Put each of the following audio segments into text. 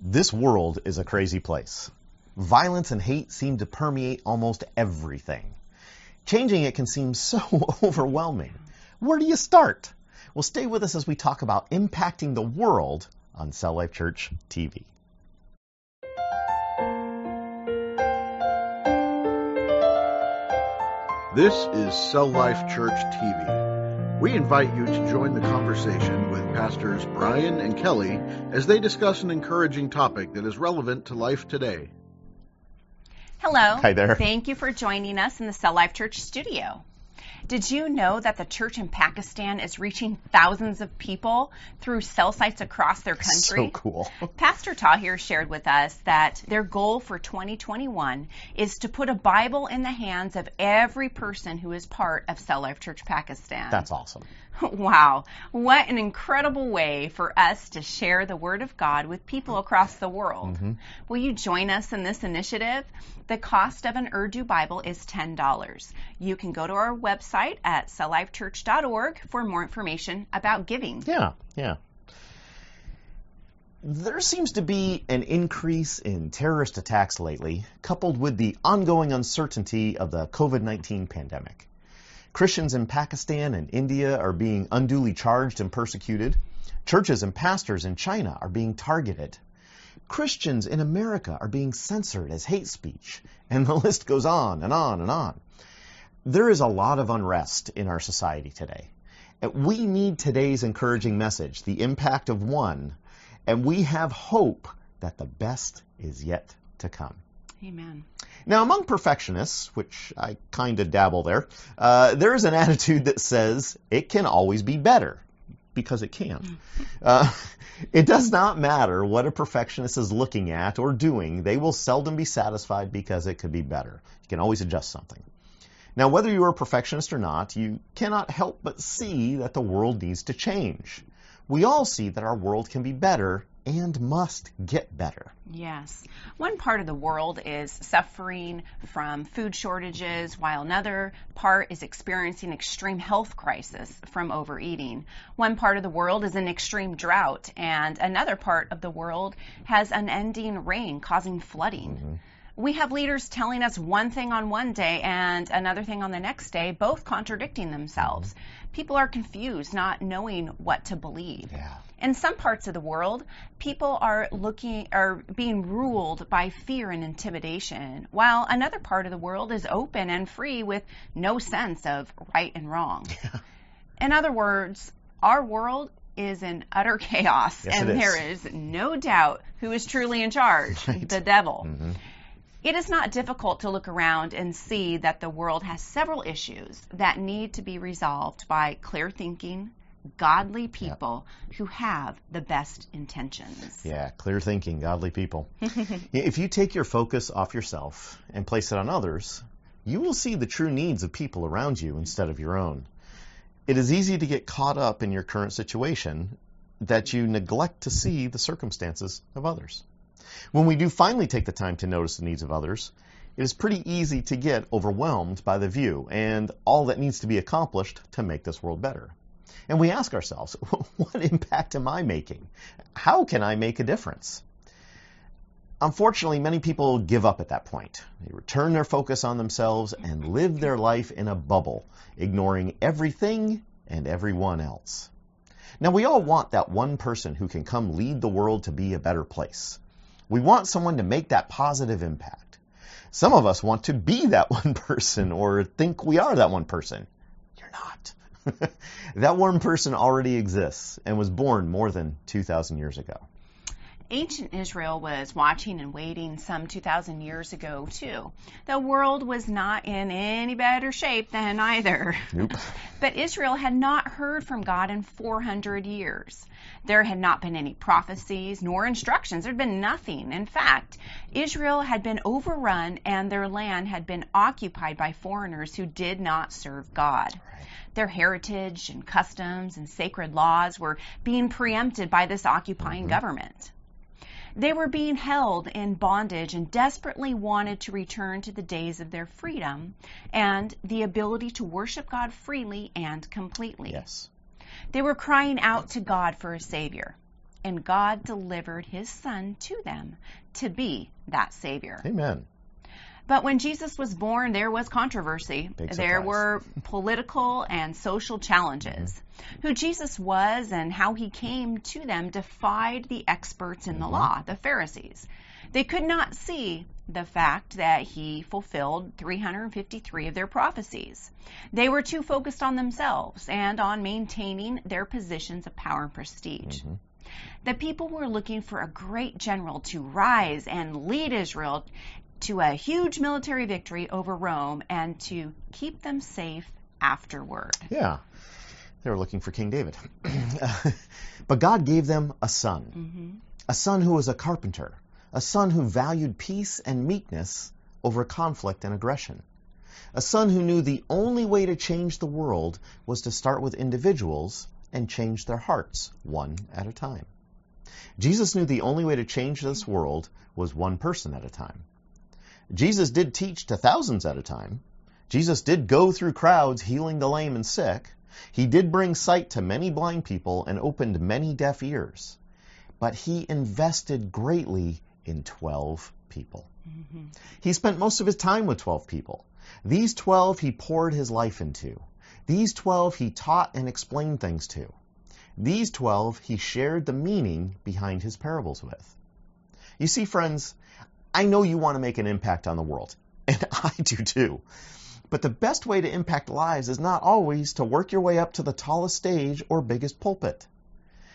This world is a crazy place. Violence and hate seem to permeate almost everything. Changing it can seem so overwhelming. Where do you start? Well, stay with us as we talk about impacting the world on Cell Life Church TV. This is Cell Life Church TV. We invite you to join the conversation with Pastors Brian and Kelly as they discuss an encouraging topic that is relevant to life today. Hello. Hi there. Thank you for joining us in the Cell Life Church studio. Did you know that the church in Pakistan is reaching thousands of people through cell sites across their country? So cool. Pastor Tahir shared with us that their goal for 2021 is to put a Bible in the hands of every person who is part of Cell Life Church Pakistan. That's awesome. Wow, what an incredible way for us to share the Word of God with people across the world. Mm-hmm. Will you join us in this initiative? The cost of an Urdu Bible is $10. You can go to our website at celllifechurch.org for more information about giving. Yeah, yeah. There seems to be an increase in terrorist attacks lately, coupled with the ongoing uncertainty of the COVID 19 pandemic. Christians in Pakistan and India are being unduly charged and persecuted. Churches and pastors in China are being targeted. Christians in America are being censored as hate speech. And the list goes on and on and on. There is a lot of unrest in our society today. We need today's encouraging message, the impact of one, and we have hope that the best is yet to come. Amen. Now, among perfectionists, which I kind of dabble there, uh, there is an attitude that says it can always be better because it can. Uh, it does not matter what a perfectionist is looking at or doing, they will seldom be satisfied because it could be better. You can always adjust something. Now, whether you are a perfectionist or not, you cannot help but see that the world needs to change. We all see that our world can be better and must get better. Yes. One part of the world is suffering from food shortages, while another part is experiencing extreme health crisis from overeating. One part of the world is in extreme drought, and another part of the world has unending rain causing flooding. Mm-hmm. We have leaders telling us one thing on one day and another thing on the next day, both contradicting themselves. People are confused, not knowing what to believe. Yeah. In some parts of the world, people are looking are being ruled by fear and intimidation, while another part of the world is open and free with no sense of right and wrong. In other words, our world is in utter chaos, Yes, and is. there is no doubt who is truly in charge Right. the devil. Mhm. It is not difficult to look around and see that the world has several issues that need to be resolved by clear thinking, godly people who have the best intentions. Yeah, clear thinking, godly people. if you take your focus off yourself and place it on others, you will see the true needs of people around you instead of your own. It is easy to get caught up in your current situation that you neglect to see the circumstances of others. When we do finally take the time to notice the needs of others, it is pretty easy to get overwhelmed by the view and all that needs to be accomplished to make this world better. And we ask ourselves, what impact am I making? How can I make a difference? Unfortunately, many people give up at that point. They return their focus on themselves and live their life in a bubble, ignoring everything and everyone else. Now, we all want that one person who can come lead the world to be a better place. We want someone to make that positive impact. Some of us want to be that one person or think we are that one person. You're not. that one person already exists and was born more than 2,000 years ago. Ancient Israel was watching and waiting some 2,000 years ago, too. The world was not in any better shape then either. Nope. But Israel had not heard from God in 400 years. There had not been any prophecies nor instructions. There had been nothing. In fact, Israel had been overrun and their land had been occupied by foreigners who did not serve God. Their heritage and customs and sacred laws were being preempted by this occupying mm-hmm. government. They were being held in bondage and desperately wanted to return to the days of their freedom and the ability to worship God freely and completely. Yes. They were crying out to God for a Savior. and God delivered his son to them to be that Savior. Amen. But when Jesus was born, there was controversy. There were political and social challenges. Mm-hmm. Who Jesus was and how he came to them defied the experts in the Mm-hmm. law, the Pharisees. They could not see the fact that he fulfilled 353 of their prophecies. They were too focused on themselves and on maintaining their positions of power and prestige. Mm-hmm. The people were looking for a great general to rise and lead Israel to a huge military victory over Rome and to keep them safe afterward. Yeah. They were looking for King David. but God gave them a son, hmm a son who was a carpenter, a son who valued peace and meekness over conflict and aggression, a son who knew the only way to change the world was to start with individuals and change their hearts one at a time. Jesus knew the only way to change this world was one person at a time. Jesus did teach to thousands at a time. Jesus did go through crowds healing the lame and sick. He did bring sight to many blind people and opened many deaf ears. But he invested greatly in 12 people. Mm-hmm. He spent most of his time with 12 people. These 12 he poured his life into. These 12 he taught and explained things to. These 12 he shared the meaning behind his parables with. You see, friends, I know you want to make an impact on the world, and I do too. But the best way to impact lives is not always to work your way up to the tallest stage or biggest pulpit.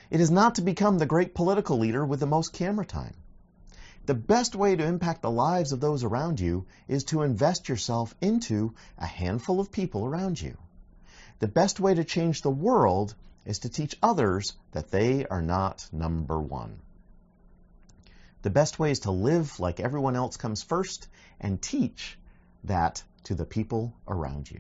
It is not to become the great political leader with the most camera time. The best way to impact the lives of those around you is to invest yourself into a handful of people around you. The best way to change the world is to teach others that they are not number one. The best way is to live like everyone else comes first and teach that to the people around you.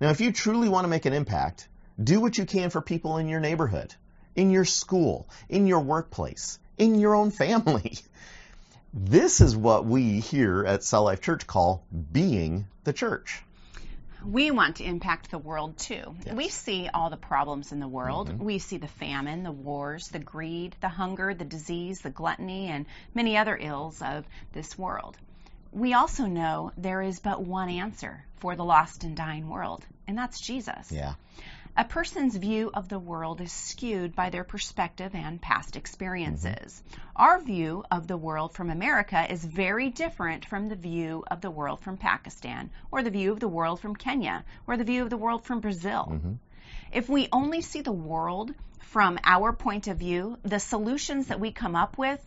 Now, if you truly want to make an impact, do what you can for people in your neighborhood, in your school, in your workplace, in your own family. This is what we here at Cell Life Church call being the church. We want to impact the world too. Yes. We see all the problems in the world. Mm-hmm. We see the famine, the wars, the greed, the hunger, the disease, the gluttony, and many other ills of this world. We also know there is but one answer for the lost and dying world, and that's Jesus. Yeah. A person's view of the world is skewed by their perspective and past experiences. Mm-hmm. Our view of the world from America is very different from the view of the world from Pakistan, or the view of the world from Kenya, or the view of the world from Brazil. Mm-hmm. If we only see the world from our point of view, the solutions that we come up with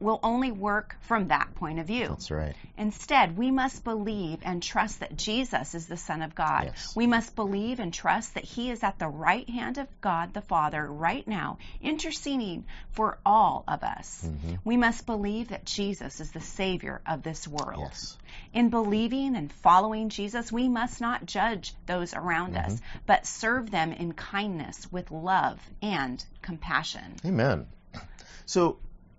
will only work from that point of view. That's right. Instead, we must believe and trust that Jesus is the Son of God. Yes. We must believe and trust that He is at the right hand of God the Father right now, interceding for all of us. Mm-hmm. We must believe that Jesus is the Savior of this world. Yes. In believing and following Jesus, we must not judge those around us, Mm-hmm. but serve them in kindness with love and compassion. Amen. So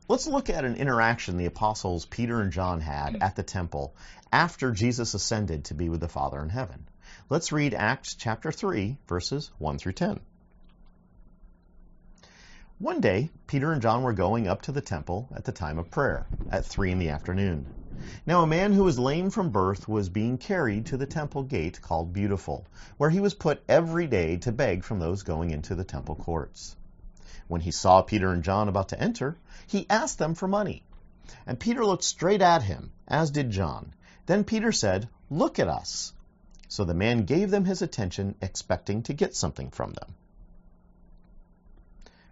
let's look at an interaction the apostles Peter and John had at the temple after Jesus ascended to be with the Father in heaven. Let's read Acts chapter 3, verses 1 through 10. One day, Peter and John were going up to the temple at the time of prayer, at 3 in the afternoon. Now, a man who was lame from birth was being carried to the temple gate called Beautiful, where he was put every day to beg from those going into the temple courts. When he saw Peter and John about to enter, he asked them for money. And Peter looked straight at him, as did John. Then Peter said, Look at us. So the man gave them his attention, expecting to get something from them.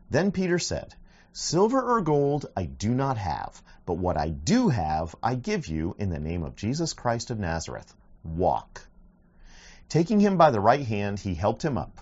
Then Peter said, Silver or gold I do not have, but what I do have I give you in the name of Jesus Christ of Nazareth. Walk. Taking him by the right hand, he helped him up,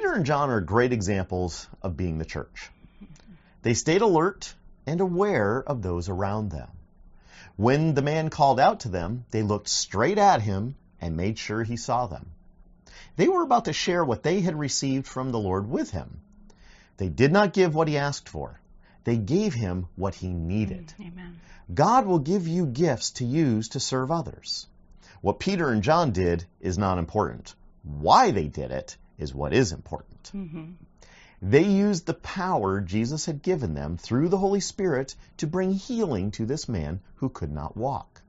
Peter and John are great examples of being the church. They stayed alert and aware of those around them. When the man called out to them, they looked straight at him and made sure he saw them. They were about to share what they had received from the Lord with him. They did not give what he asked for. They gave him what he needed. Mm, amen. God will give you gifts to use to serve others. What Peter and John did is not important. Why they did it is what is important. hmm They used the power Jesus had given them through the Holy Spirit to bring healing to this man who could not walk.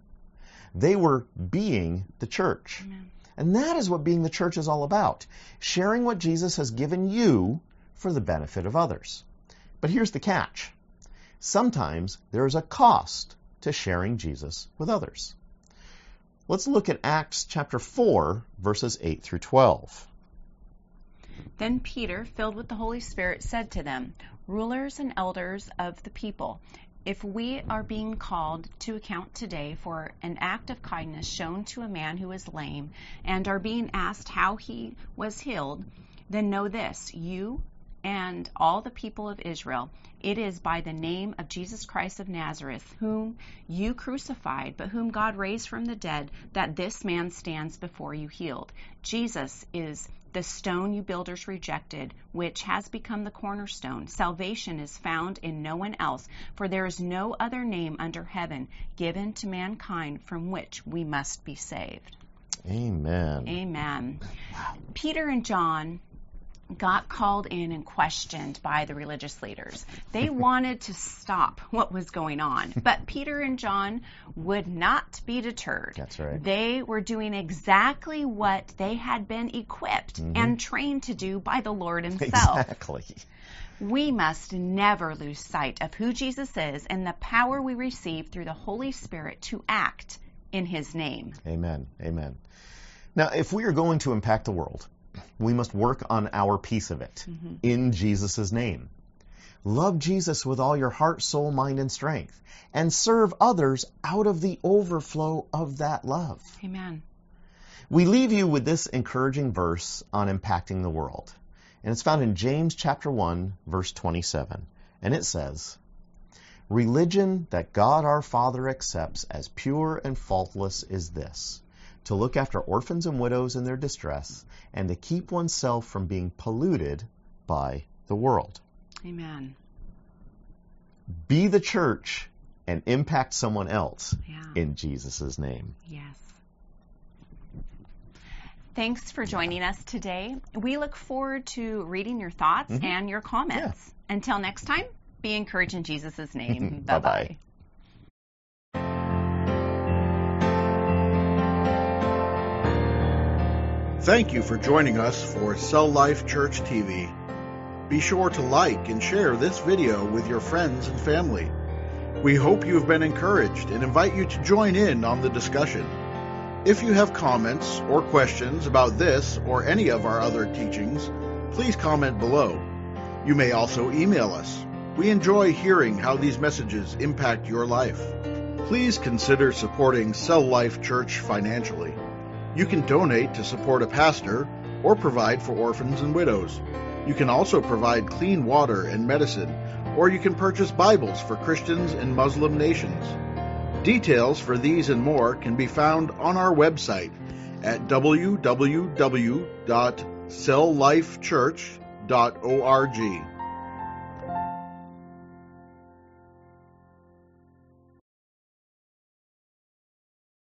They were being the church. Amen. And that is what being the church is all about sharing what Jesus has given you for the benefit of others. But here's the catch sometimes there is a cost to sharing Jesus with others. Let's look at Acts chapter 4, verses 8 through 12. Then Peter, filled with the Holy Spirit, said to them, Rulers and elders of the people, if we are being called to account today for an act of kindness shown to a man who is lame, and are being asked how he was healed, then know this, you and all the people of Israel, it is by the name of Jesus Christ of Nazareth, whom you crucified, but whom God raised from the dead, that this man stands before you healed. Jesus is the stone you builders rejected, which has become the cornerstone. Salvation is found in no one else, for there is no other name under heaven given to mankind from which we must be saved. Amen. Amen. Peter and John got called in and questioned by the religious leaders. They wanted to stop what was going on, but Peter and John would not be deterred. That's right. They were doing exactly what they had been equipped Mhm. and trained to do by the Lord Himself. Exactly. We must never lose sight of who Jesus is and the power we receive through the Holy Spirit to act in His name. Amen. Amen. Now, if we are going to impact the world, we must work on our piece of it Mhm. in Jesus' name. Love Jesus with all your heart, soul, mind, and strength, and serve others out of the overflow of that love. Amen. We leave you with this encouraging verse on impacting the world. And it's found in James chapter 1, verse 27. And it says, Religion that God our Father accepts as pure and faultless is this to look after orphans and widows in their distress, and to keep oneself from being polluted by the world. Amen. Be the church and impact someone else Yeah. in Jesus' name. Yes. Thanks for joining us today. We look forward to reading your thoughts Mhm. and your comments. Until next time, be encouraged in Jesus' name. bye Bye-bye. bye. Thank you for joining us for Cell Life Church TV. Be sure to like and share this video with your friends and family. We hope you have been encouraged and invite you to join in on the discussion. If you have comments or questions about this or any of our other teachings, please comment below. You may also email us. We enjoy hearing how these messages impact your life. Please consider supporting Cell Life Church financially. You can donate to support a pastor or provide for orphans and widows. You can also provide clean water and medicine, or you can purchase Bibles for Christians in Muslim nations. Details for these and more can be found on our website at www.celllifechurch.org.